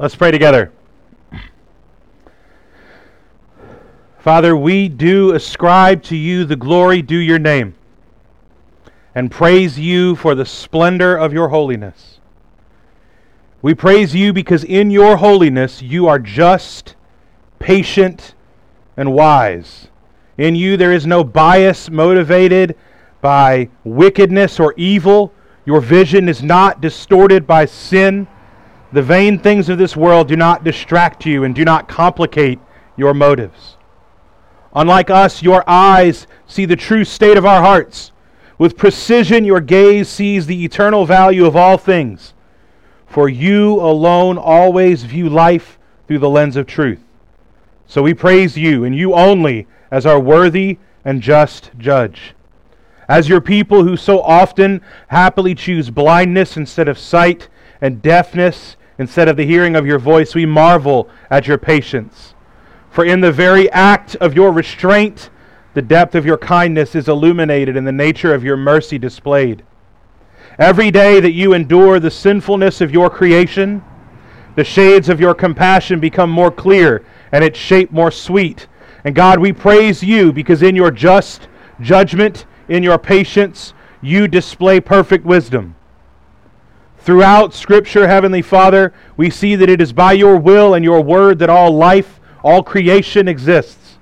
Let's pray together. Father, we do ascribe to you the glory due your name and praise you for the splendor of your holiness. We praise you because in your holiness you are just, patient, and wise. In you there is no bias motivated by wickedness or evil. Your vision is not distorted by sin. The vain things of this world do not distract you and do not complicate your motives. Unlike us, your eyes see the true state of our hearts. With precision, your gaze sees the eternal value of all things. For you alone always view life through the lens of truth. So we praise you, and you only, as our worthy and just judge. As your people who so often happily choose blindness instead of sight and deafness instead of the hearing of your voice, we marvel at your patience. For in the very act of your restraint, the depth of your kindness is illuminated and the nature of your mercy displayed. Every day that you endure the sinfulness of your creation, the shades of your compassion become more clear and its shape more sweet. And God, we praise you because in your just judgment, in your patience, you display perfect wisdom. Throughout Scripture, Heavenly Father, we see that it is by your will and your word that all life, all creation exists.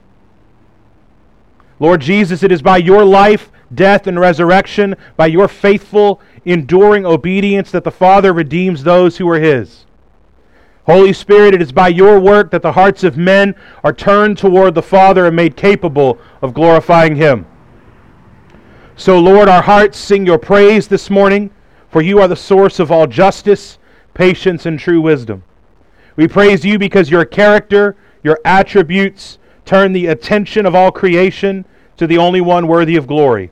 Lord Jesus, it is by your life, death, and resurrection, by your faithful, enduring obedience, that the Father redeems those who are his. Holy Spirit, it is by your work that the hearts of men are turned toward the Father and made capable of glorifying him. So, Lord, our hearts sing your praise this morning, for you are the source of all justice, patience, and true wisdom. We praise you because your character, your attributes, turn the attention of all creation to the only one worthy of glory.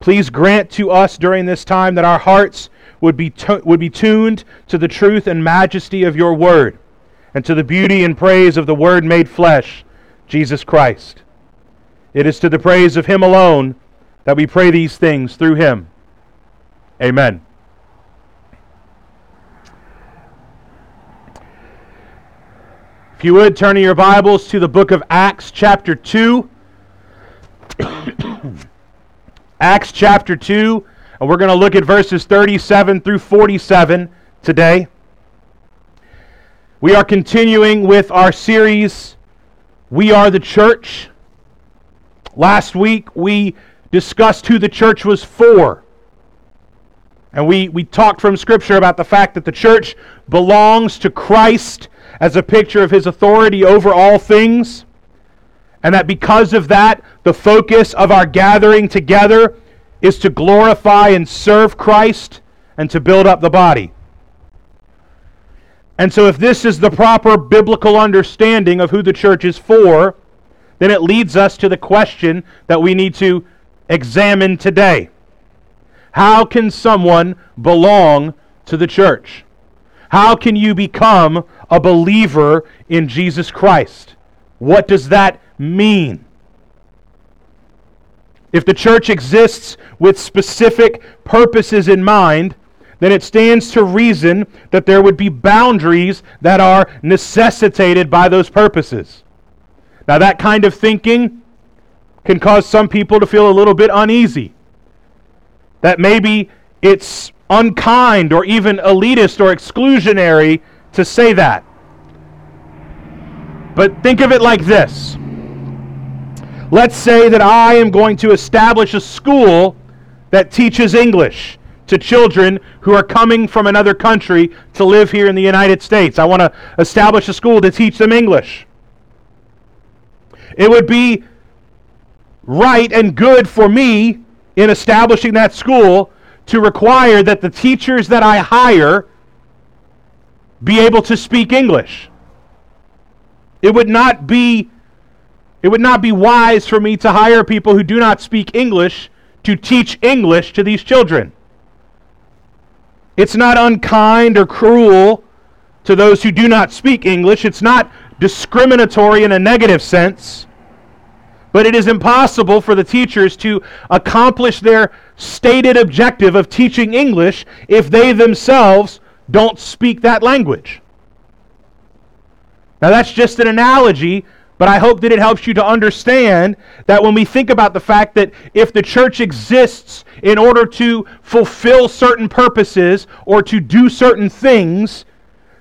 Please grant to us during this time that our hearts would be, tu- would be tuned to the truth and majesty of your word and to the beauty and praise of the word made flesh, Jesus Christ. It is to the praise of him alone that we pray these things through him. Amen. If you would turn in your Bibles to the book of Acts, chapter 2. Acts chapter 2, and we're going to look at verses 37 through 47 today. We are continuing with our series, We Are the Church. Last week, we discussed who the church was for. And we, we talked from Scripture about the fact that the church belongs to Christ as a picture of his authority over all things. And that because of that, the focus of our gathering together is to glorify and serve Christ and to build up the body. And so, if this is the proper biblical understanding of who the church is for, then it leads us to the question that we need to examine today How can someone belong to the church? How can you become a believer in Jesus Christ? What does that mean? If the church exists with specific purposes in mind, then it stands to reason that there would be boundaries that are necessitated by those purposes. Now, that kind of thinking can cause some people to feel a little bit uneasy. That maybe it's unkind or even elitist or exclusionary to say that. But think of it like this Let's say that I am going to establish a school that teaches English to children who are coming from another country to live here in the United States. I want to establish a school to teach them English. It would be right and good for me in establishing that school to require that the teachers that I hire be able to speak English. It would not be it would not be wise for me to hire people who do not speak English to teach English to these children. It's not unkind or cruel to those who do not speak English. It's not discriminatory in a negative sense. But it is impossible for the teachers to accomplish their stated objective of teaching English if they themselves don't speak that language. Now, that's just an analogy, but I hope that it helps you to understand that when we think about the fact that if the church exists in order to fulfill certain purposes or to do certain things,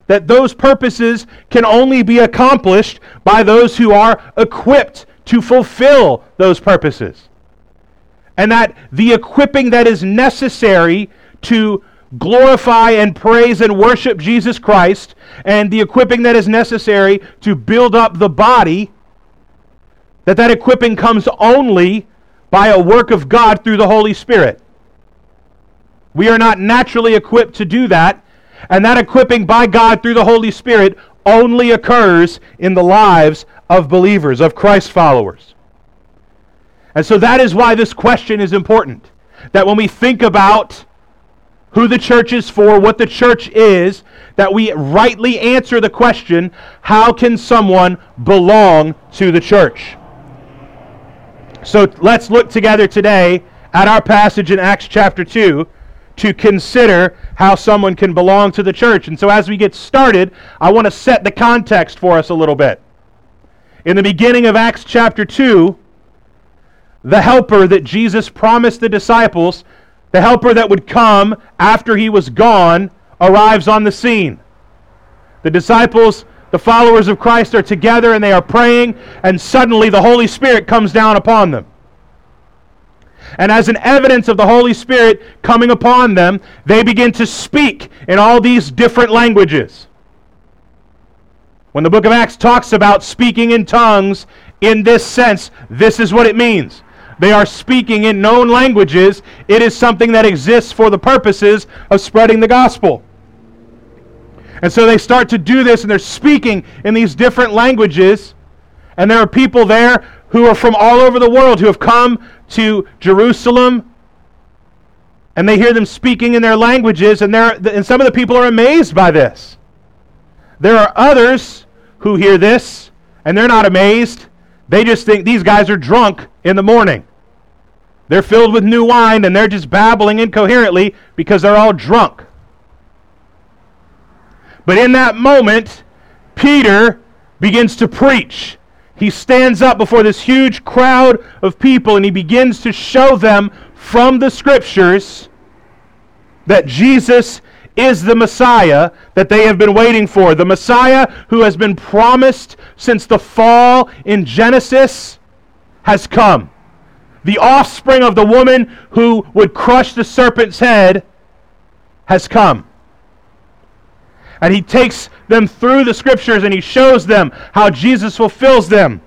that those purposes can only be accomplished by those who are equipped to fulfill those purposes. And that the equipping that is necessary to glorify and praise and worship Jesus Christ, and the equipping that is necessary to build up the body, that that equipping comes only by a work of God through the Holy Spirit. We are not naturally equipped to do that, and that equipping by God through the Holy Spirit only occurs in the lives of believers, of Christ followers. And so that is why this question is important. That when we think about who the church is for, what the church is, that we rightly answer the question how can someone belong to the church? So let's look together today at our passage in Acts chapter 2 to consider how someone can belong to the church. And so, as we get started, I want to set the context for us a little bit. In the beginning of Acts chapter 2, the helper that Jesus promised the disciples, the helper that would come after he was gone, arrives on the scene. The disciples, the followers of Christ, are together and they are praying, and suddenly the Holy Spirit comes down upon them. And as an evidence of the Holy Spirit coming upon them, they begin to speak in all these different languages. When the book of Acts talks about speaking in tongues in this sense, this is what it means. They are speaking in known languages. It is something that exists for the purposes of spreading the gospel. And so they start to do this and they're speaking in these different languages. And there are people there who are from all over the world who have come to Jerusalem and they hear them speaking in their languages, and, and some of the people are amazed by this. There are others who hear this and they're not amazed. They just think these guys are drunk in the morning. They're filled with new wine and they're just babbling incoherently because they're all drunk. But in that moment, Peter begins to preach he stands up before this huge crowd of people and he begins to show them from the scriptures that Jesus is the Messiah that they have been waiting for. The Messiah who has been promised since the fall in Genesis has come. The offspring of the woman who would crush the serpent's head has come. And he takes them through the scriptures and he shows them how Jesus fulfills them.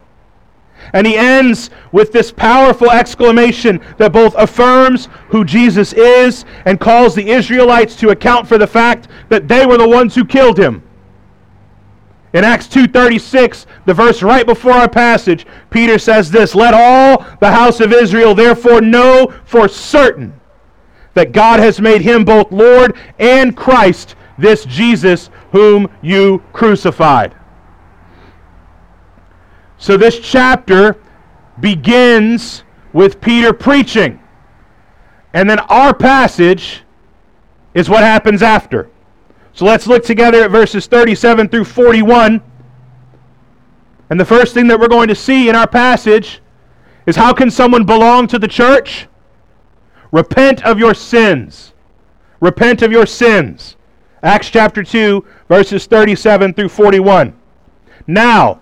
And he ends with this powerful exclamation that both affirms who Jesus is and calls the Israelites to account for the fact that they were the ones who killed him. In Acts 2:36, the verse right before our passage, Peter says this, "Let all the house of Israel therefore know for certain that God has made him both Lord and Christ, this Jesus whom you crucified. So this chapter begins with Peter preaching. And then our passage is what happens after. So let's look together at verses 37 through 41. And the first thing that we're going to see in our passage is how can someone belong to the church? Repent of your sins. Repent of your sins. Acts chapter 2, verses 37 through 41. Now,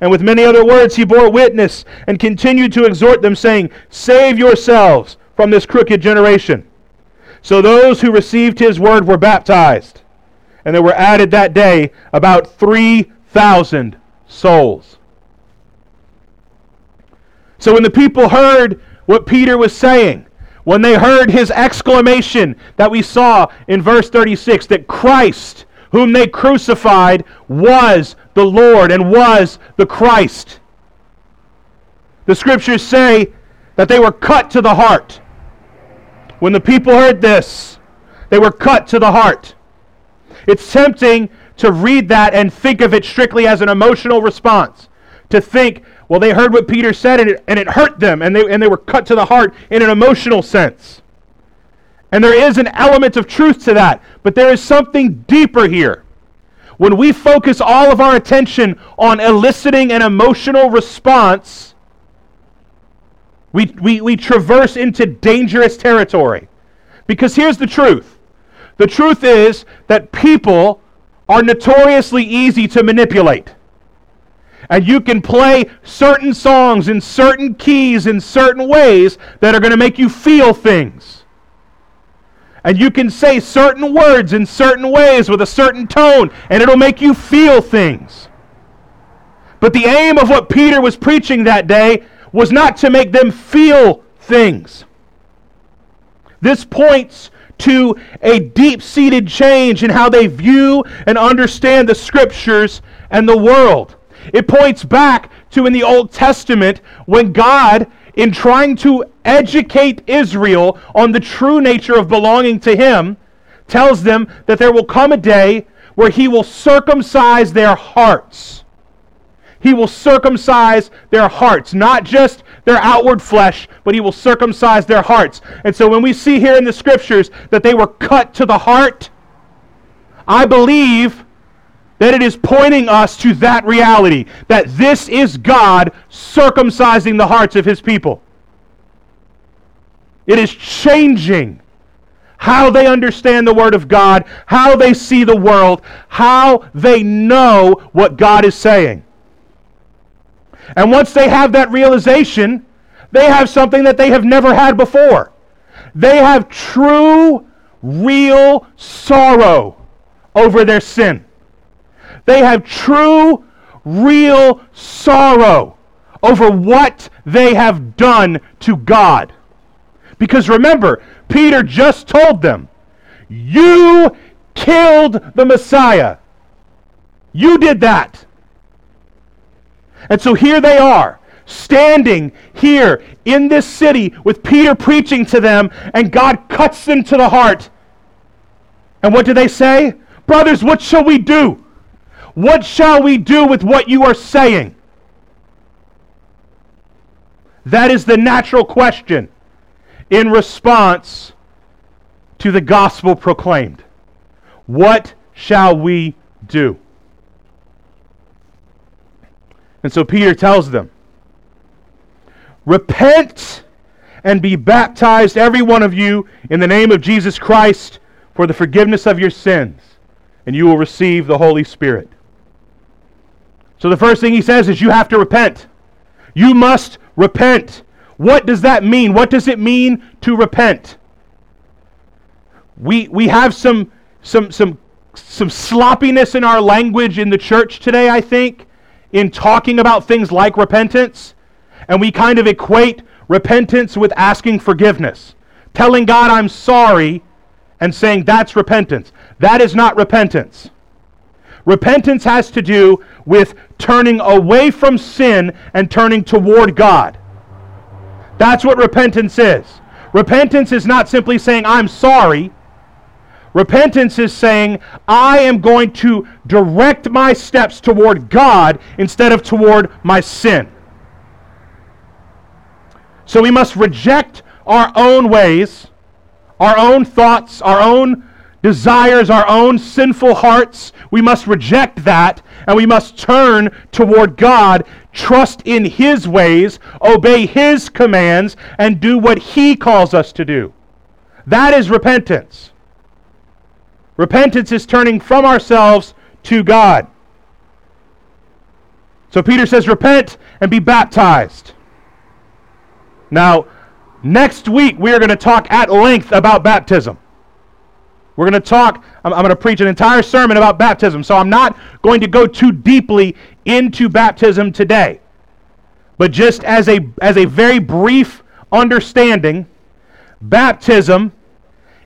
And with many other words he bore witness and continued to exhort them saying, "Save yourselves from this crooked generation." So those who received his word were baptized, and there were added that day about 3,000 souls. So when the people heard what Peter was saying, when they heard his exclamation that we saw in verse 36 that Christ, whom they crucified, was the Lord and was the Christ. The scriptures say that they were cut to the heart. When the people heard this, they were cut to the heart. It's tempting to read that and think of it strictly as an emotional response. To think, well, they heard what Peter said and it, and it hurt them and they, and they were cut to the heart in an emotional sense. And there is an element of truth to that, but there is something deeper here. When we focus all of our attention on eliciting an emotional response, we, we, we traverse into dangerous territory. Because here's the truth the truth is that people are notoriously easy to manipulate. And you can play certain songs in certain keys in certain ways that are going to make you feel things. And you can say certain words in certain ways with a certain tone, and it'll make you feel things. But the aim of what Peter was preaching that day was not to make them feel things. This points to a deep seated change in how they view and understand the scriptures and the world. It points back to in the Old Testament when God, in trying to educate Israel on the true nature of belonging to Him, tells them that there will come a day where He will circumcise their hearts. He will circumcise their hearts, not just their outward flesh, but he will circumcise their hearts. And so when we see here in the scriptures that they were cut to the heart, I believe that it is pointing us to that reality that this is God circumcising the hearts of his people. It is changing how they understand the Word of God, how they see the world, how they know what God is saying. And once they have that realization, they have something that they have never had before. They have true, real sorrow over their sin. They have true, real sorrow over what they have done to God. Because remember, Peter just told them, You killed the Messiah. You did that. And so here they are, standing here in this city with Peter preaching to them, and God cuts them to the heart. And what do they say? Brothers, what shall we do? What shall we do with what you are saying? That is the natural question in response to the gospel proclaimed. What shall we do? And so Peter tells them, Repent and be baptized, every one of you, in the name of Jesus Christ for the forgiveness of your sins, and you will receive the Holy Spirit. So the first thing he says is you have to repent. You must repent. What does that mean? What does it mean to repent? We, we have some, some, some, some sloppiness in our language in the church today, I think in talking about things like repentance, and we kind of equate repentance with asking forgiveness. Telling God, I'm sorry, and saying that's repentance. That is not repentance. Repentance has to do with turning away from sin and turning toward God. That's what repentance is. Repentance is not simply saying, I'm sorry. Repentance is saying, I am going to direct my steps toward God instead of toward my sin. So we must reject our own ways, our own thoughts, our own desires, our own sinful hearts. We must reject that and we must turn toward God, trust in His ways, obey His commands, and do what He calls us to do. That is repentance. Repentance is turning from ourselves to God. So Peter says, Repent and be baptized. Now, next week we are going to talk at length about baptism. We're going to talk, I'm, I'm, going to preach an entire sermon about baptism, so I'm not going to go too deeply into baptism today. But just as a, as a very brief understanding, baptism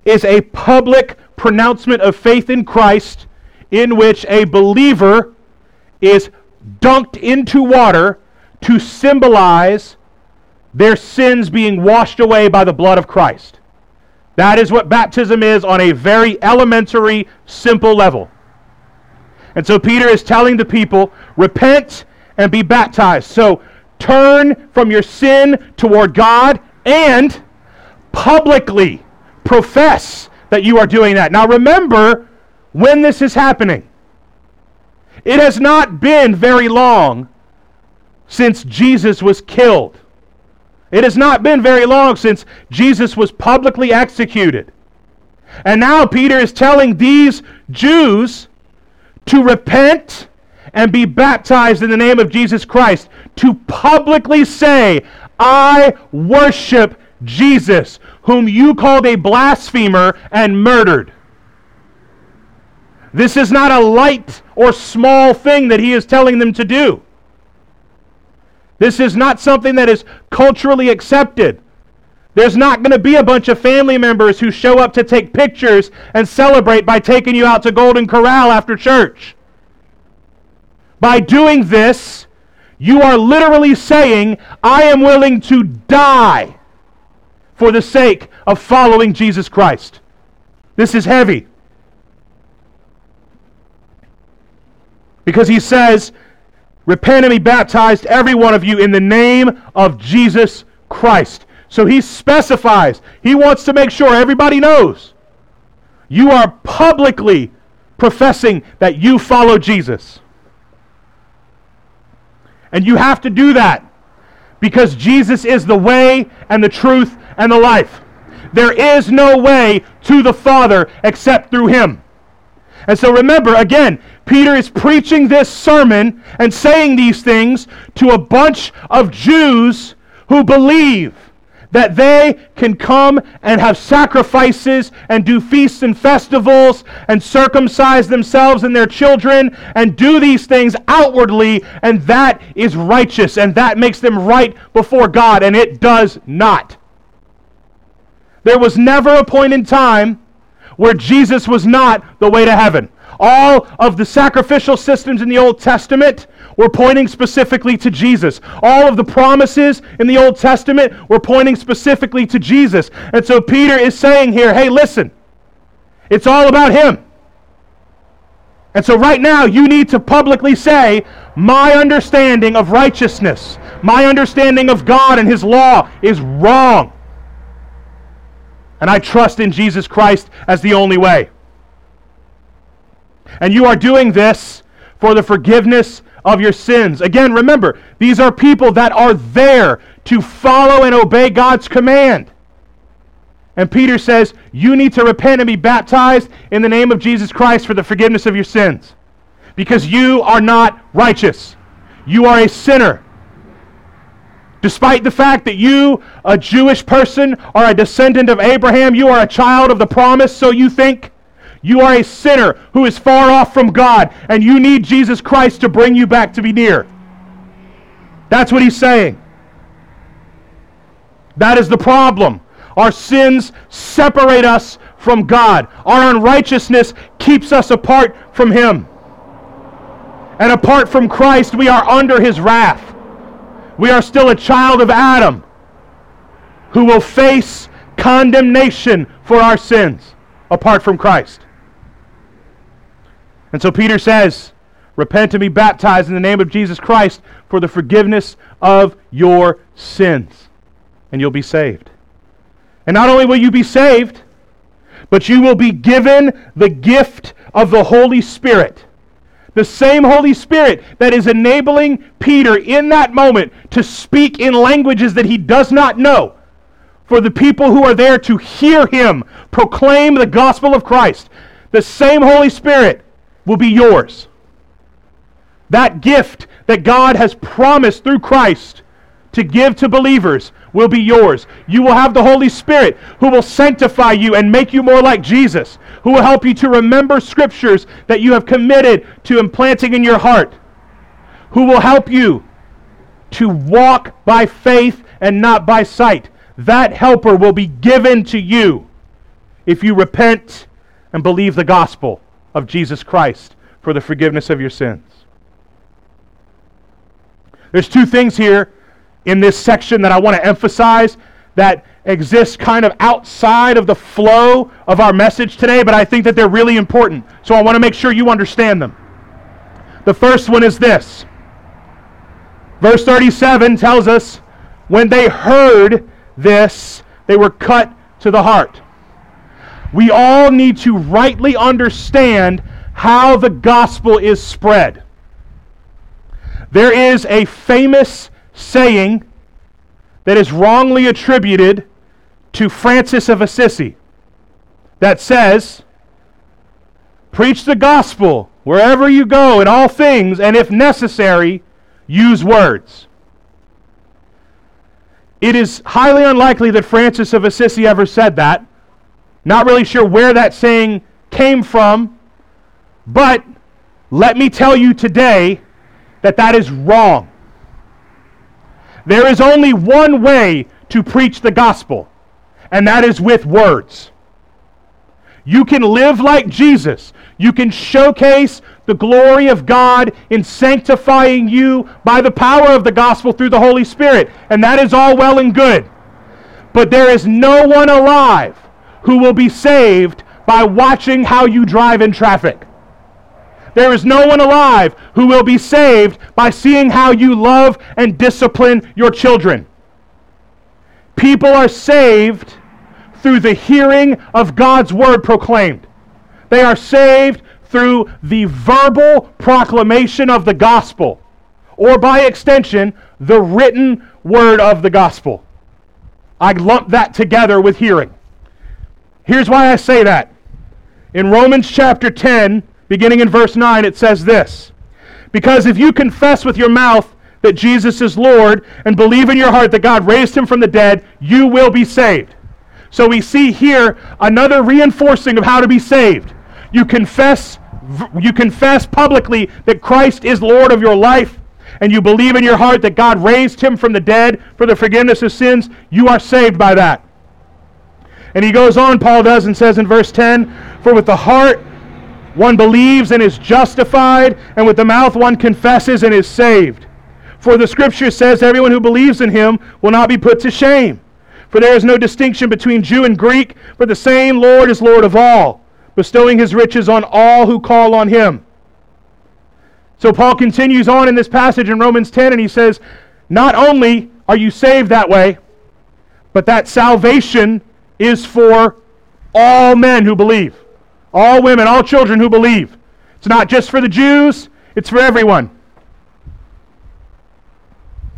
is a public pronouncement of faith in Christ in which a believer is dunked into water to symbolize their sins being washed away by the blood of Christ. That is what baptism is on a very elementary, simple level. And so Peter is telling the people, repent and be baptized. So turn from your sin toward God and publicly profess that you are doing that. Now remember when this is happening. It has not been very long since Jesus was killed. It has not been very long since Jesus was publicly executed. And now Peter is telling these Jews to repent and be baptized in the name of Jesus Christ, to publicly say, I worship Jesus, whom you called a blasphemer and murdered. This is not a light or small thing that he is telling them to do. This is not something that is culturally accepted. There's not going to be a bunch of family members who show up to take pictures and celebrate by taking you out to Golden Corral after church. By doing this, you are literally saying, I am willing to die for the sake of following Jesus Christ. This is heavy. Because he says, Repent and be baptized, every one of you, in the name of Jesus Christ. So he specifies, he wants to make sure everybody knows you are publicly professing that you follow Jesus. And you have to do that because Jesus is the way and the truth and the life. There is no way to the Father except through him. And so remember, again, Peter is preaching this sermon and saying these things to a bunch of Jews who believe that they can come and have sacrifices and do feasts and festivals and circumcise themselves and their children and do these things outwardly, and that is righteous and that makes them right before God, and it does not. There was never a point in time where Jesus was not the way to heaven. All of the sacrificial systems in the Old Testament were pointing specifically to Jesus. All of the promises in the Old Testament were pointing specifically to Jesus. And so Peter is saying here, hey, listen, it's all about him. And so right now, you need to publicly say, my understanding of righteousness, my understanding of God and his law is wrong. And I trust in Jesus Christ as the only way. And you are doing this for the forgiveness of your sins. Again, remember, these are people that are there to follow and obey God's command. And Peter says, You need to repent and be baptized in the name of Jesus Christ for the forgiveness of your sins. Because you are not righteous. You are a sinner. Despite the fact that you, a Jewish person, are a descendant of Abraham, you are a child of the promise, so you think. You are a sinner who is far off from God, and you need Jesus Christ to bring you back to be near. That's what he's saying. That is the problem. Our sins separate us from God. Our unrighteousness keeps us apart from Him. And apart from Christ, we are under His wrath. We are still a child of Adam who will face condemnation for our sins apart from Christ. And so Peter says, Repent and be baptized in the name of Jesus Christ for the forgiveness of your sins, and you'll be saved. And not only will you be saved, but you will be given the gift of the Holy Spirit. The same Holy Spirit that is enabling Peter in that moment to speak in languages that he does not know for the people who are there to hear him proclaim the gospel of Christ. The same Holy Spirit will be yours. That gift that God has promised through Christ to give to believers will be yours. You will have the Holy Spirit who will sanctify you and make you more like Jesus, who will help you to remember scriptures that you have committed to implanting in your heart, who will help you to walk by faith and not by sight. That helper will be given to you if you repent and believe the gospel of Jesus Christ for the forgiveness of your sins. There's two things here in this section that I want to emphasize that exist kind of outside of the flow of our message today, but I think that they're really important. So I want to make sure you understand them. The first one is this. Verse 37 tells us when they heard this, they were cut to the heart. We all need to rightly understand how the gospel is spread. There is a famous saying that is wrongly attributed to Francis of Assisi that says, Preach the gospel wherever you go in all things, and if necessary, use words. It is highly unlikely that Francis of Assisi ever said that. Not really sure where that saying came from, but let me tell you today that that is wrong. There is only one way to preach the gospel, and that is with words. You can live like Jesus. You can showcase the glory of God in sanctifying you by the power of the gospel through the Holy Spirit. And that is all well and good. But there is no one alive who will be saved by watching how you drive in traffic. There is no one alive who will be saved by seeing how you love and discipline your children. People are saved through the hearing of God's word proclaimed. They are saved through the verbal proclamation of the gospel, or by extension, the written word of the gospel. I lump that together with hearing. Here's why I say that. In Romans chapter 10, beginning in verse 9, it says this Because if you confess with your mouth that Jesus is Lord and believe in your heart that God raised him from the dead, you will be saved. So we see here another reinforcing of how to be saved. You confess you confess publicly that Christ is Lord of your life and you believe in your heart that God raised him from the dead for the forgiveness of sins, you are saved by that. And he goes on, Paul does, and says in verse 10 For with the heart one believes and is justified, and with the mouth one confesses and is saved. For the scripture says, Everyone who believes in him will not be put to shame. For there is no distinction between Jew and Greek, for the same Lord is Lord of all, bestowing his riches on all who call on him. So Paul continues on in this passage in Romans 10, and he says, Not only are you saved that way, but that salvation is for all men who believe all women, all children who believe. It's not just for the Jews, it's for everyone.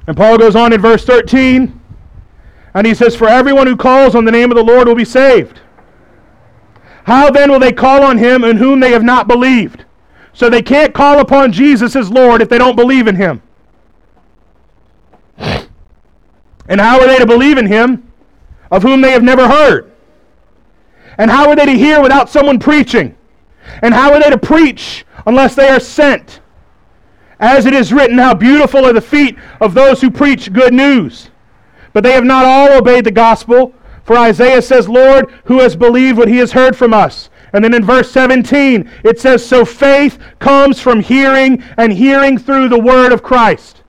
And Paul goes on in verse 13, and he says, For everyone who calls on the name of the Lord will be saved. How then will they call on him in whom they have not believed? So they can't call upon Jesus as Lord if they don't believe in him. And how are they to believe in him of whom they have never heard? And how are they to hear without someone preaching? And how are they to preach unless they are sent? As it is written, how beautiful are the feet of those who preach good news. But they have not all obeyed the gospel. For Isaiah says, Lord, who has believed what he has heard from us? And then in verse 17, it says, So faith comes from hearing, and hearing through the word of Christ.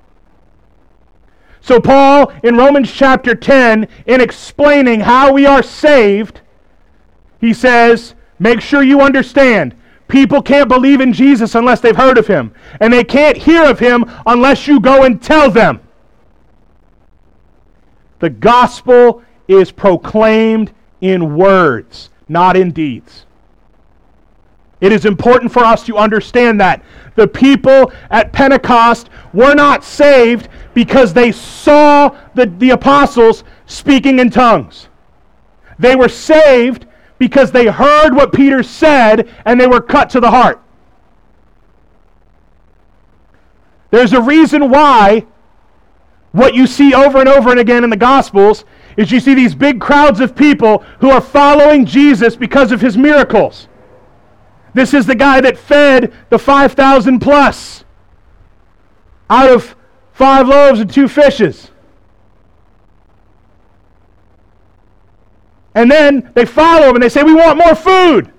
So, Paul, in Romans chapter 10, in explaining how we are saved, he says, make sure you understand. People can't believe in Jesus unless they've heard of him. And they can't hear of him unless you go and tell them. The gospel is proclaimed in words, not in deeds. It is important for us to understand that. The people at Pentecost were not saved because they saw the, the apostles speaking in tongues. They were saved because they heard what Peter said and they were cut to the heart. There's a reason why what you see over and over and again in the Gospels is you see these big crowds of people who are following Jesus because of his miracles. This is the guy that fed the 5,000 plus out of five loaves and two fishes. And then they follow him and they say, We want more food.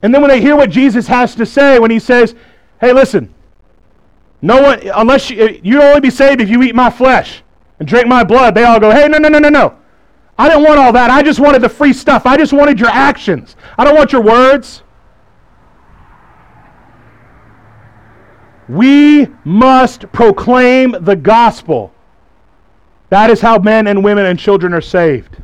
And then when they hear what Jesus has to say, when he says, Hey, listen, No one, unless you, you only be saved if you eat my flesh and drink my blood. They all go, hey, no, no, no, no, no. I didn't want all that. I just wanted the free stuff. I just wanted your actions. I don't want your words. We must proclaim the gospel. That is how men and women and children are saved.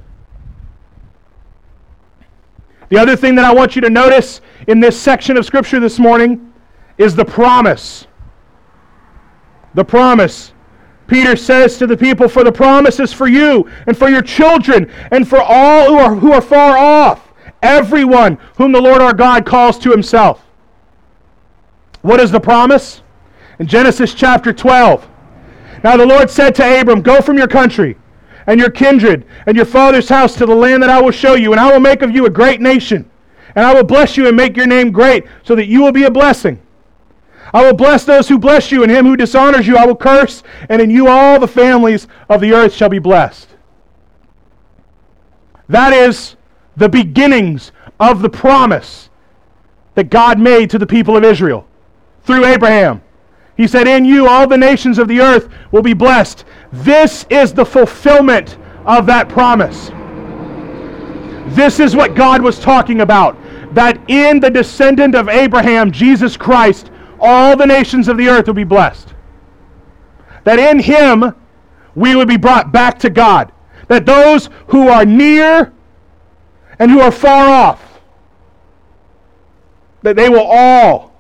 The other thing that I want you to notice in this section of Scripture this morning is the promise. The promise. Peter says to the people, For the promise is for you and for your children and for all who are, who are far off, everyone whom the Lord our God calls to himself. What is the promise? In Genesis chapter 12. Now the Lord said to Abram, Go from your country and your kindred and your father's house to the land that I will show you, and I will make of you a great nation. And I will bless you and make your name great, so that you will be a blessing. I will bless those who bless you, and him who dishonors you I will curse, and in you all the families of the earth shall be blessed. That is the beginnings of the promise that God made to the people of Israel through Abraham. He said, In you all the nations of the earth will be blessed. This is the fulfillment of that promise. This is what God was talking about. That in the descendant of Abraham, Jesus Christ, all the nations of the earth will be blessed. That in him we would be brought back to God. That those who are near and who are far off, that they will all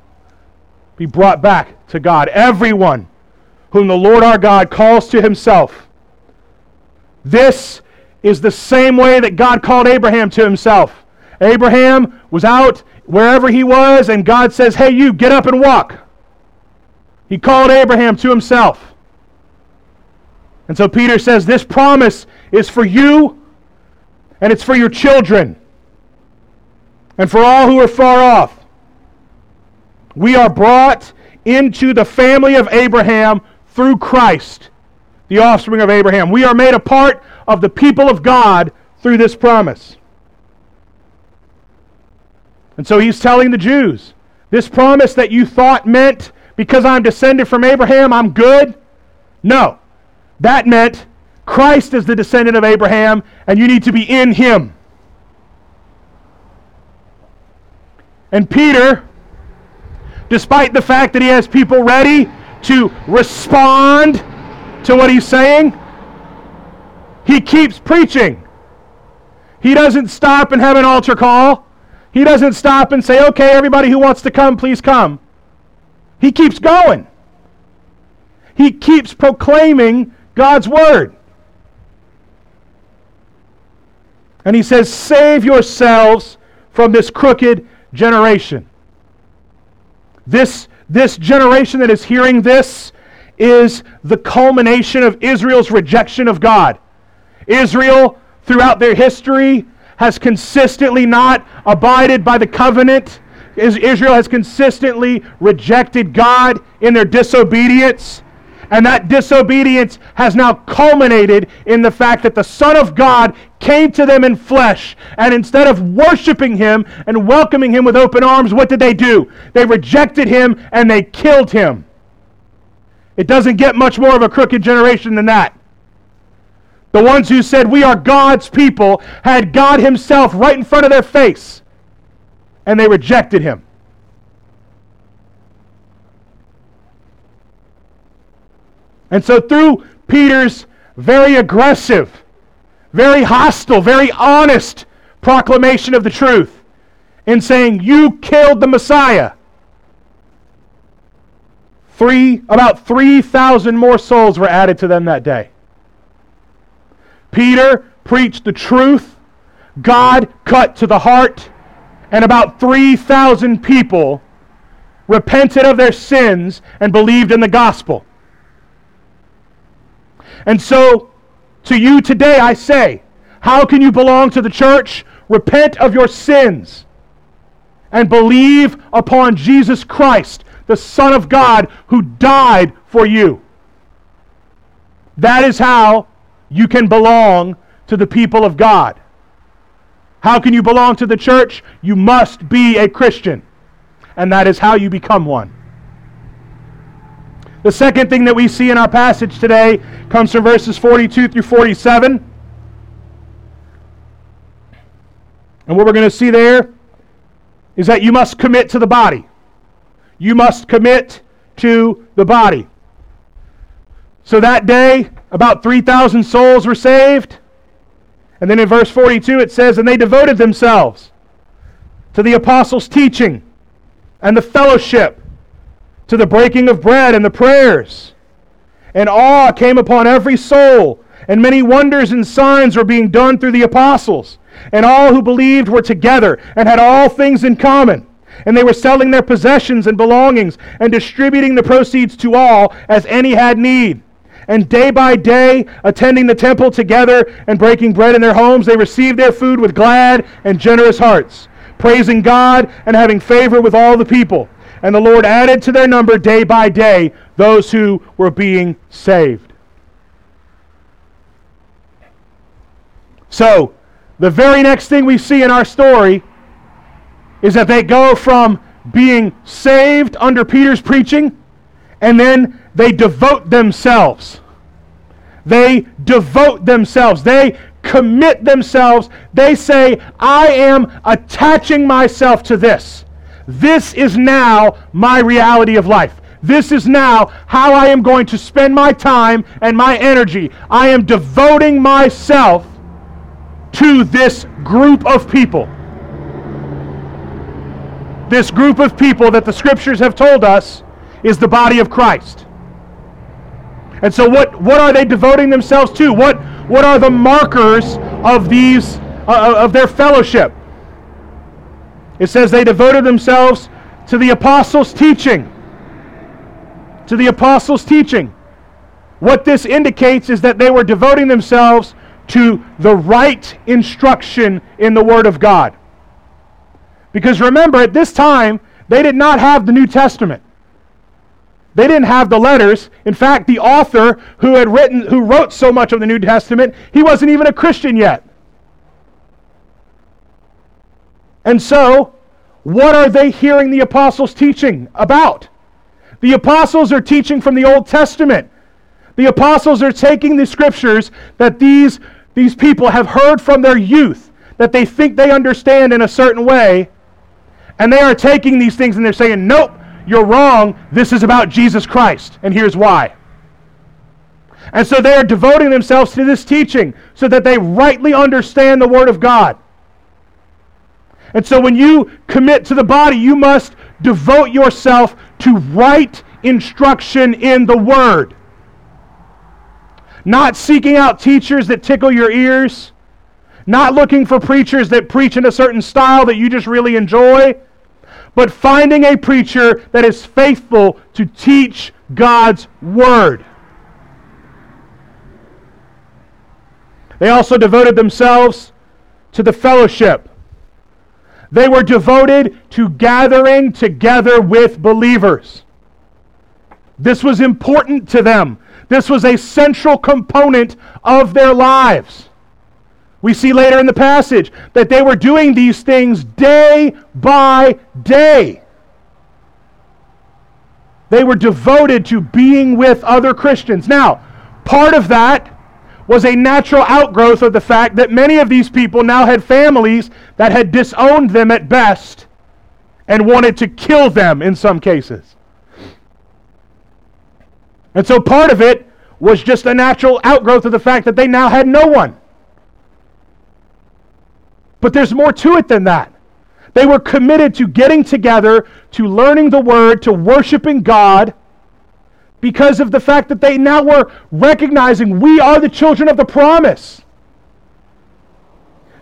be brought back to God. Everyone whom the Lord our God calls to himself. This is the same way that God called Abraham to himself. Abraham was out wherever he was, and God says, Hey, you, get up and walk. He called Abraham to himself. And so Peter says, This promise is for you, and it's for your children, and for all who are far off. We are brought into the family of Abraham through Christ, the offspring of Abraham. We are made a part of the people of God through this promise. And so he's telling the Jews this promise that you thought meant because I'm descended from Abraham, I'm good. No. That meant Christ is the descendant of Abraham, and you need to be in him. And Peter despite the fact that he has people ready to respond to what he's saying, he keeps preaching. He doesn't stop and have an altar call. He doesn't stop and say, okay, everybody who wants to come, please come. He keeps going. He keeps proclaiming God's word. And he says, Save yourselves from this crooked generation. This, this generation that is hearing this is the culmination of Israel's rejection of God. Israel, throughout their history, has consistently not abided by the covenant. Israel has consistently rejected God in their disobedience. And that disobedience has now culminated in the fact that the Son of God came to them in flesh. And instead of worshiping him and welcoming him with open arms, what did they do? They rejected him and they killed him. It doesn't get much more of a crooked generation than that. The ones who said, We are God's people, had God Himself right in front of their face, and they rejected Him. And so, through Peter's very aggressive, very hostile, very honest proclamation of the truth, in saying, You killed the Messiah, three, about 3,000 more souls were added to them that day. Peter preached the truth, God cut to the heart, and about 3,000 people repented of their sins and believed in the gospel. And so, to you today, I say, how can you belong to the church? Repent of your sins and believe upon Jesus Christ, the Son of God, who died for you. That is how you can belong to the people of God. How can you belong to the church? You must be a Christian. And that is how you become one. The second thing that we see in our passage today comes from verses 42 through 47. And what we're going to see there is that you must commit to the body. You must commit to the body. So that day, about 3,000 souls were saved. And then in verse 42 it says, And they devoted themselves to the apostles' teaching and the fellowship, to the breaking of bread and the prayers. And awe came upon every soul, and many wonders and signs were being done through the apostles. And all who believed were together and had all things in common. And they were selling their possessions and belongings and distributing the proceeds to all as any had need. And day by day, attending the temple together and breaking bread in their homes, they received their food with glad and generous hearts, praising God and having favor with all the people. And the Lord added to their number day by day those who were being saved. So, the very next thing we see in our story is that they go from being saved under Peter's preaching and then they devote themselves. They devote themselves. They commit themselves. They say, I am attaching myself to this. This is now my reality of life. This is now how I am going to spend my time and my energy. I am devoting myself to this group of people. This group of people that the scriptures have told us is the body of Christ. And so what, what are they devoting themselves to? What, what are the markers of these uh, of their fellowship? It says they devoted themselves to the apostles' teaching. To the apostles' teaching. What this indicates is that they were devoting themselves to the right instruction in the Word of God. Because remember, at this time, they did not have the New Testament. They didn't have the letters. In fact, the author who had written who wrote so much of the New Testament, he wasn't even a Christian yet. And so, what are they hearing the apostles teaching about? The apostles are teaching from the Old Testament. The apostles are taking the scriptures that these these people have heard from their youth that they think they understand in a certain way, and they are taking these things and they're saying, Nope, you're wrong. This is about Jesus Christ, and here's why. And so they are devoting themselves to this teaching so that they rightly understand the Word of God. And so when you commit to the body, you must devote yourself to right instruction in the Word not seeking out teachers that tickle your ears, not looking for preachers that preach in a certain style that you just really enjoy, but finding a preacher that is faithful to teach God's Word. They also devoted themselves to the fellowship. They were devoted to gathering together with believers. This was important to them. This was a central component of their lives. We see later in the passage that they were doing these things day by day. They were devoted to being with other Christians. Now, part of that was a natural outgrowth of the fact that many of these people now had families that had disowned them at best and wanted to kill them in some cases. And so part of it was just a natural outgrowth of the fact that they now had no one. But there's more to it than that. They were committed to getting together, to learning the Word, to worshiping God, because of the fact that they now were recognizing we are the children of the promise.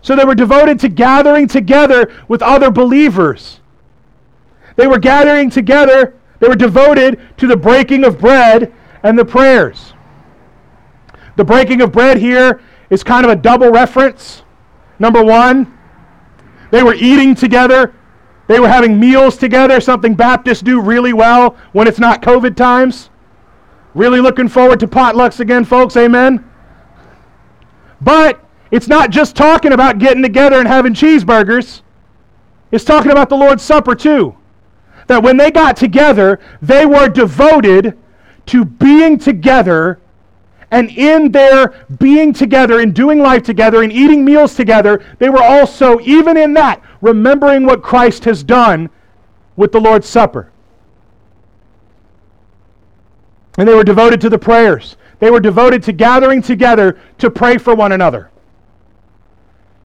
So they were devoted to gathering together with other believers. They were gathering together, they were devoted to the breaking of bread and the prayers. The breaking of bread here is kind of a double reference. Number one, they were eating together. They were having meals together, something Baptists do really well when it's not COVID times. Really looking forward to potlucks again, folks. Amen. But it's not just talking about getting together and having cheeseburgers. It's talking about the Lord's Supper too. That when they got together, they were devoted to being together. And in their being together and doing life together and eating meals together, they were also, even in that, remembering what Christ has done with the Lord's Supper. And they were devoted to the prayers. They were devoted to gathering together to pray for one another,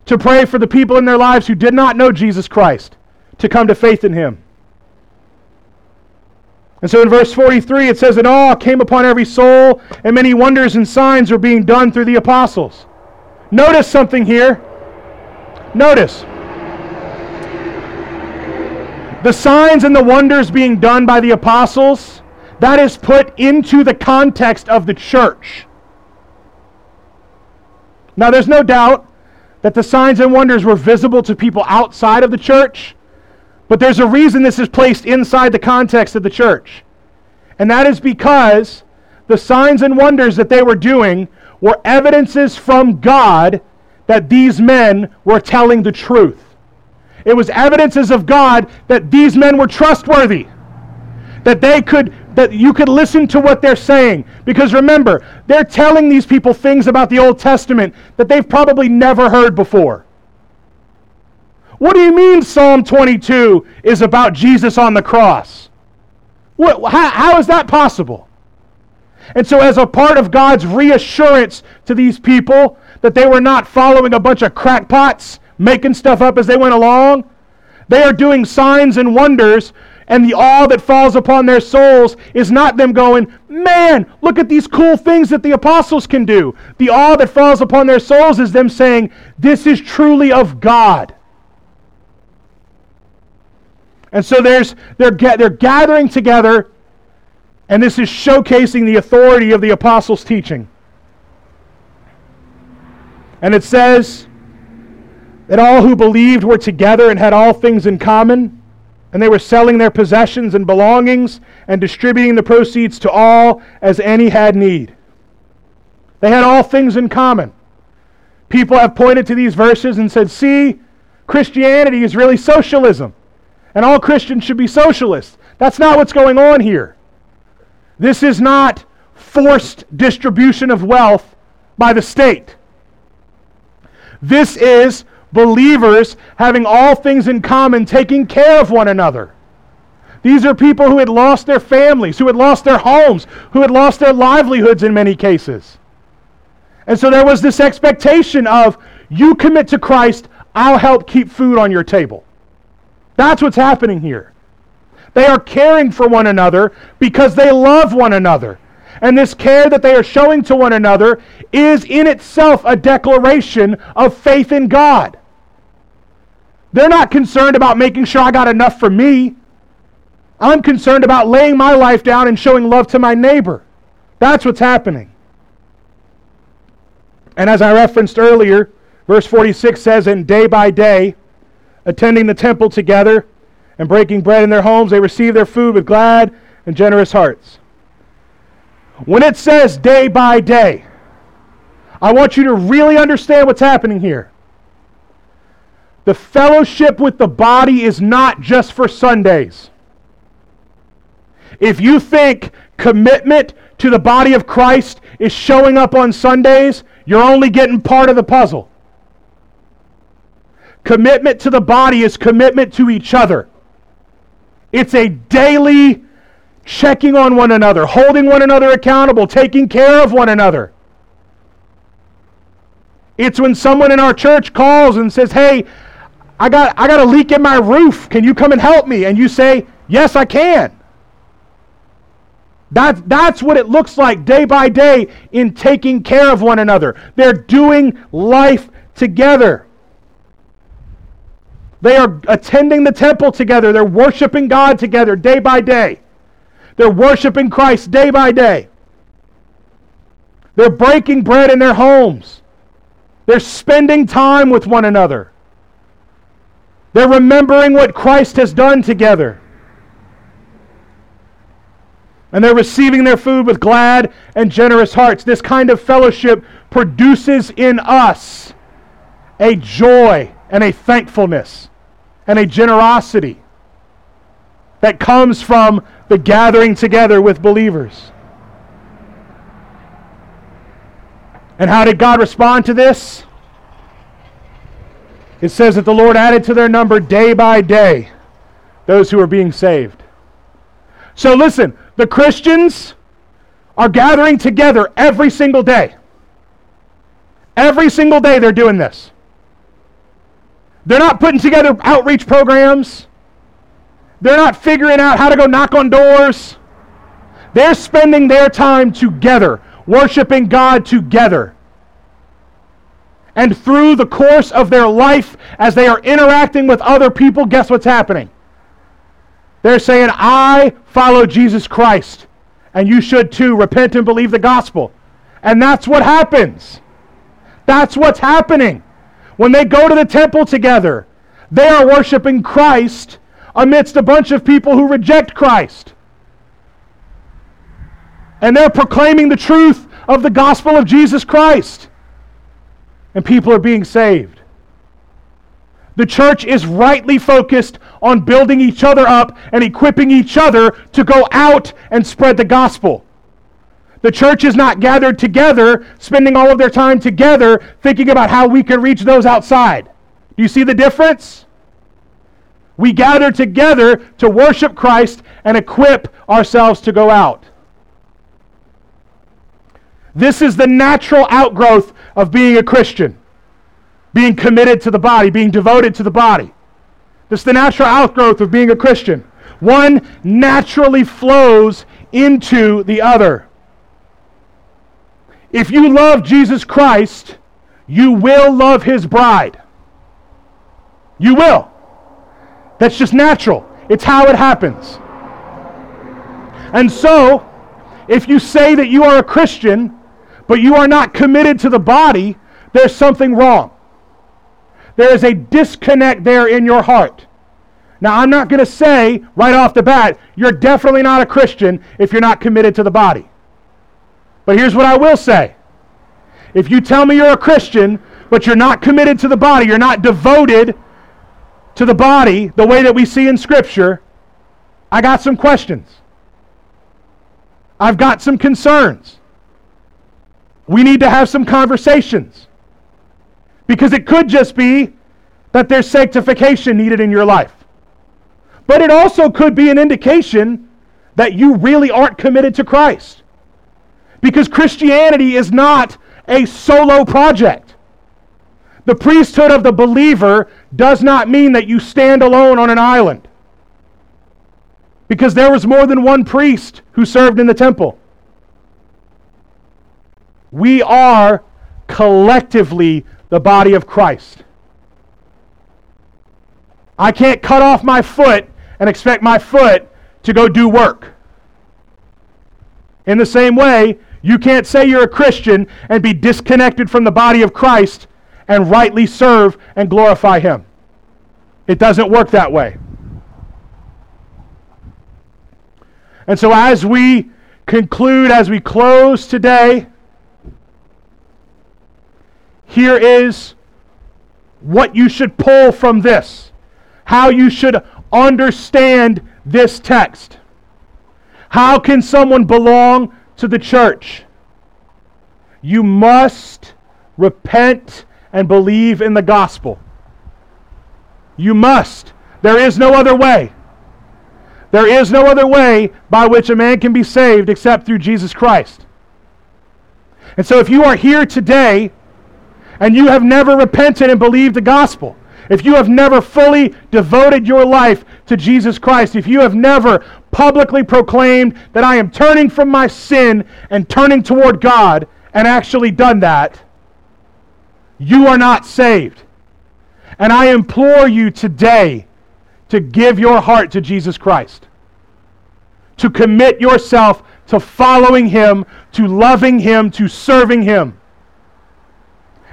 to pray for the people in their lives who did not know Jesus Christ, to come to faith in Him. And so in verse 43, it says, And awe came upon every soul, and many wonders and signs were being done through the apostles. Notice something here. Notice. The signs and the wonders being done by the apostles, that is put into the context of the church. Now, there's no doubt that the signs and wonders were visible to people outside of the church. But there's a reason this is placed inside the context of the church. And that is because the signs and wonders that they were doing were evidences from God that these men were telling the truth. It was evidences of God that these men were trustworthy. That they could that you could listen to what they're saying because remember, they're telling these people things about the Old Testament that they've probably never heard before. What do you mean Psalm 22 is about Jesus on the cross? What, how, how is that possible? And so, as a part of God's reassurance to these people that they were not following a bunch of crackpots, making stuff up as they went along, they are doing signs and wonders, and the awe that falls upon their souls is not them going, Man, look at these cool things that the apostles can do. The awe that falls upon their souls is them saying, This is truly of God. And so there's, they're, they're gathering together, and this is showcasing the authority of the apostles' teaching. And it says that all who believed were together and had all things in common, and they were selling their possessions and belongings and distributing the proceeds to all as any had need. They had all things in common. People have pointed to these verses and said, see, Christianity is really socialism and all Christians should be socialists. That's not what's going on here. This is not forced distribution of wealth by the state. This is believers having all things in common, taking care of one another. These are people who had lost their families, who had lost their homes, who had lost their livelihoods in many cases. And so there was this expectation of you commit to Christ, I'll help keep food on your table. That's what's happening here. They are caring for one another because they love one another. And this care that they are showing to one another is in itself a declaration of faith in God. They're not concerned about making sure I got enough for me. I'm concerned about laying my life down and showing love to my neighbor. That's what's happening. And as I referenced earlier, verse 46 says, And day by day, attending the temple together and breaking bread in their homes, they received their food with glad and generous hearts. When it says day by day, I want you to really understand what's happening here. The fellowship with the body is not just for Sundays. If you think commitment to the body of Christ is showing up on Sundays, you're only getting part of the puzzle. Commitment to the body is commitment to each other. It's a daily checking on one another, holding one another accountable, taking care of one another. It's when someone in our church calls and says, Hey, I got, I got a leak in my roof. Can you come and help me? And you say, Yes, I can. That, that's what it looks like day by day in taking care of one another. They're doing life together. They are attending the temple together. They're worshiping God together day by day. They're worshiping Christ day by day. They're breaking bread in their homes. They're spending time with one another. They're remembering what Christ has done together. And they're receiving their food with glad and generous hearts. This kind of fellowship produces in us a joy and a thankfulness and a generosity that comes from the gathering together with believers. And how did God respond to this? It says that the Lord added to their number day by day those who are being saved. So listen, the Christians are gathering together every single day. Every single day they're doing this. They're not putting together outreach programs. They're not figuring out how to go knock on doors. They're spending their time together, worshiping God together. And through the course of their life, as they are interacting with other people, guess what's happening? They're saying, I follow Jesus Christ, and you should too. Repent and believe the gospel. And that's what happens. That's what's happening. When they go to the temple together, they are worshiping Christ amidst a bunch of people who reject Christ. And they're proclaiming the truth of the gospel of Jesus Christ. And people are being saved. The church is rightly focused on building each other up and equipping each other to go out and spread the gospel. The church is not gathered together, spending all of their time together, thinking about how we can reach those outside. Do you see the difference? We gather together to worship Christ and equip ourselves to go out. This is the natural outgrowth of being a Christian, being committed to the body, being devoted to the body. This is the natural outgrowth of being a Christian. One naturally flows into the other. If you love Jesus Christ, you will love his bride. You will. That's just natural. It's how it happens. And so, if you say that you are a Christian, but you are not committed to the body, there's something wrong. There is a disconnect there in your heart. Now, I'm not going to say right off the bat, you're definitely not a Christian if you're not committed to the body. But here's what I will say if you tell me you're a Christian, but you're not committed to the body, you're not devoted to the body the way that we see in Scripture, I got some questions. I've got some concerns. We need to have some conversations. Because it could just be that there's sanctification needed in your life. But it also could be an indication that you really aren't committed to Christ. Because Christianity is not a solo project. The priesthood of the believer does not mean that you stand alone on an island. Because there was more than one priest who served in the temple. We are collectively the body of Christ. I can't cut off my foot and expect my foot to go do work. In the same way, you can't say you're a Christian and be disconnected from the body of Christ and rightly serve and glorify Him. It doesn't work that way. And so, as we conclude, as we close today, here is what you should pull from this, how you should understand this text. How can someone belong to the church. You must repent and believe in the gospel. You must. There is no other way. There is no other way by which a man can be saved except through Jesus Christ. And so if you are here today and you have never repented and believed the gospel, if you have never fully devoted your life to Jesus Christ, if you have never publicly proclaimed that I am turning from my sin and turning toward God and actually done that, you are not saved. And I implore you today to give your heart to Jesus Christ, to commit yourself to following Him, to loving Him, to serving Him.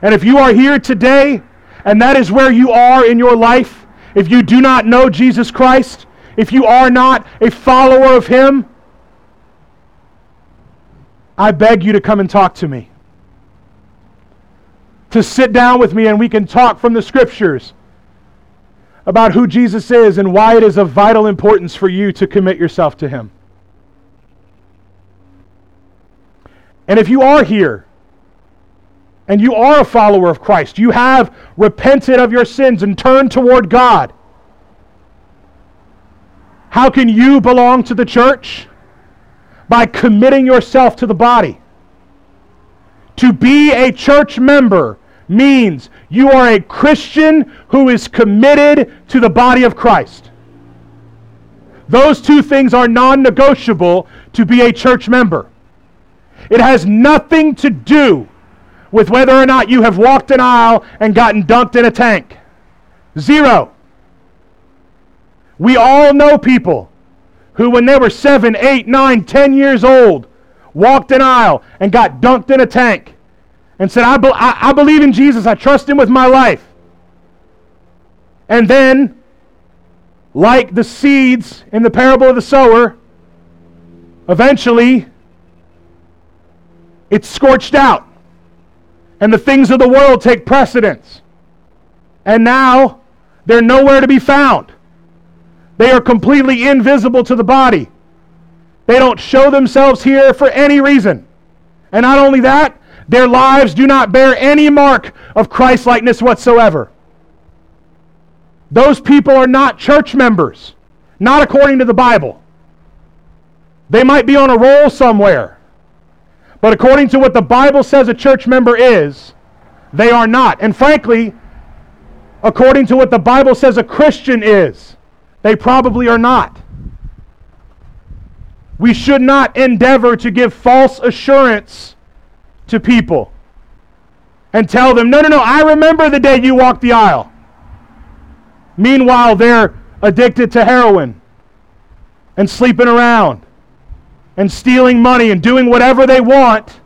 And if you are here today and that is where you are in your life, if you do not know Jesus Christ, if you are not a follower of Him, I beg you to come and talk to me. To sit down with me and we can talk from the Scriptures about who Jesus is and why it is of vital importance for you to commit yourself to Him. And if you are here and you are a follower of Christ, you have repented of your sins and turned toward God, how can you belong to the church? By committing yourself to the body. To be a church member means you are a Christian who is committed to the body of Christ. Those two things are non negotiable to be a church member. It has nothing to do with whether or not you have walked an aisle and gotten dunked in a tank. Zero. We all know people who, when they were seven, eight, nine, ten years old, walked an aisle and got dunked in a tank and said, I, be- I, I believe in Jesus, I trust him with my life. And then, like the seeds in the parable of the sower, eventually it's scorched out. And the things of the world take precedence. And now they're nowhere to be found. They are completely invisible to the body. They don't show themselves here for any reason. And not only that, their lives do not bear any mark of Christlikeness whatsoever. Those people are not church members, not according to the Bible. They might be on a roll somewhere, but according to what the Bible says a church member is, they are not. And frankly, according to what the Bible says a Christian is, they probably are not. We should not endeavor to give false assurance to people and tell them, no, no, no, I remember the day you walked the aisle. Meanwhile, they're addicted to heroin and sleeping around and stealing money and doing whatever they want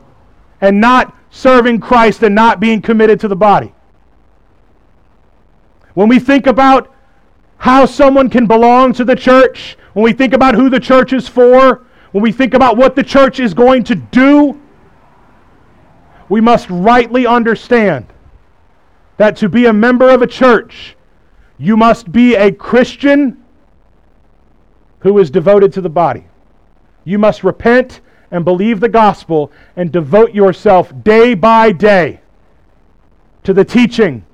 and not serving Christ and not being committed to the body. When we think about how someone can belong to the church, when we think about who the church is for, when we think about what the church is going to do, we must rightly understand that to be a member of a church, you must be a Christian who is devoted to the body. You must repent and believe the gospel and devote yourself day by day to the teaching,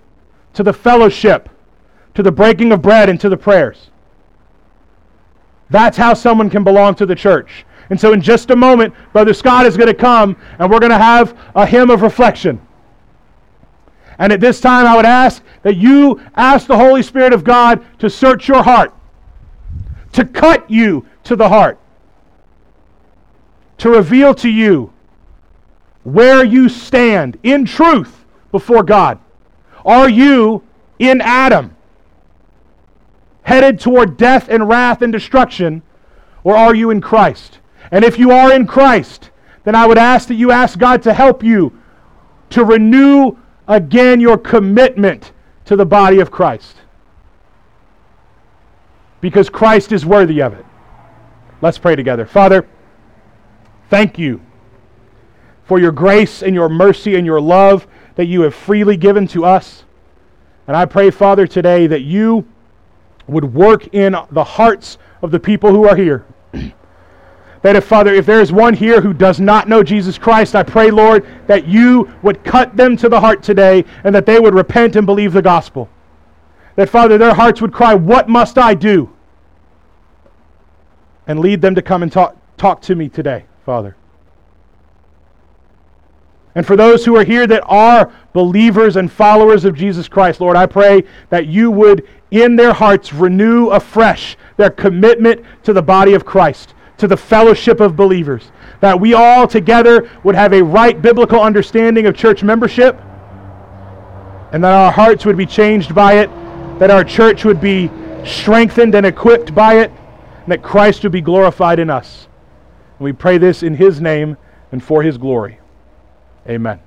to the fellowship, to the breaking of bread, and to the prayers. That's how someone can belong to the church. And so, in just a moment, Brother Scott is going to come and we're going to have a hymn of reflection. And at this time, I would ask that you ask the Holy Spirit of God to search your heart, to cut you to the heart, to reveal to you where you stand in truth before God. Are you in Adam, headed toward death and wrath and destruction, or are you in Christ? And if you are in Christ, then I would ask that you ask God to help you to renew again your commitment to the body of Christ. Because Christ is worthy of it. Let's pray together. Father, thank you for your grace and your mercy and your love that you have freely given to us. And I pray, Father, today that you would work in the hearts of the people who are here. that if, Father, if there is one here who does not know Jesus Christ, I pray, Lord, that you would cut them to the heart today and that they would repent and believe the gospel. That, Father, their hearts would cry, What must I do? And lead them to come and talk, talk to me today, Father. And for those who are here that are believers and followers of Jesus Christ, Lord, I pray that you would, in their hearts, renew afresh their commitment to the body of Christ to the fellowship of believers. That we all together would have a right biblical understanding of church membership, and that our hearts would be changed by it, that our church would be strengthened and equipped by it, and that Christ would be glorified in us. And we pray this in His name and for His glory. Amen.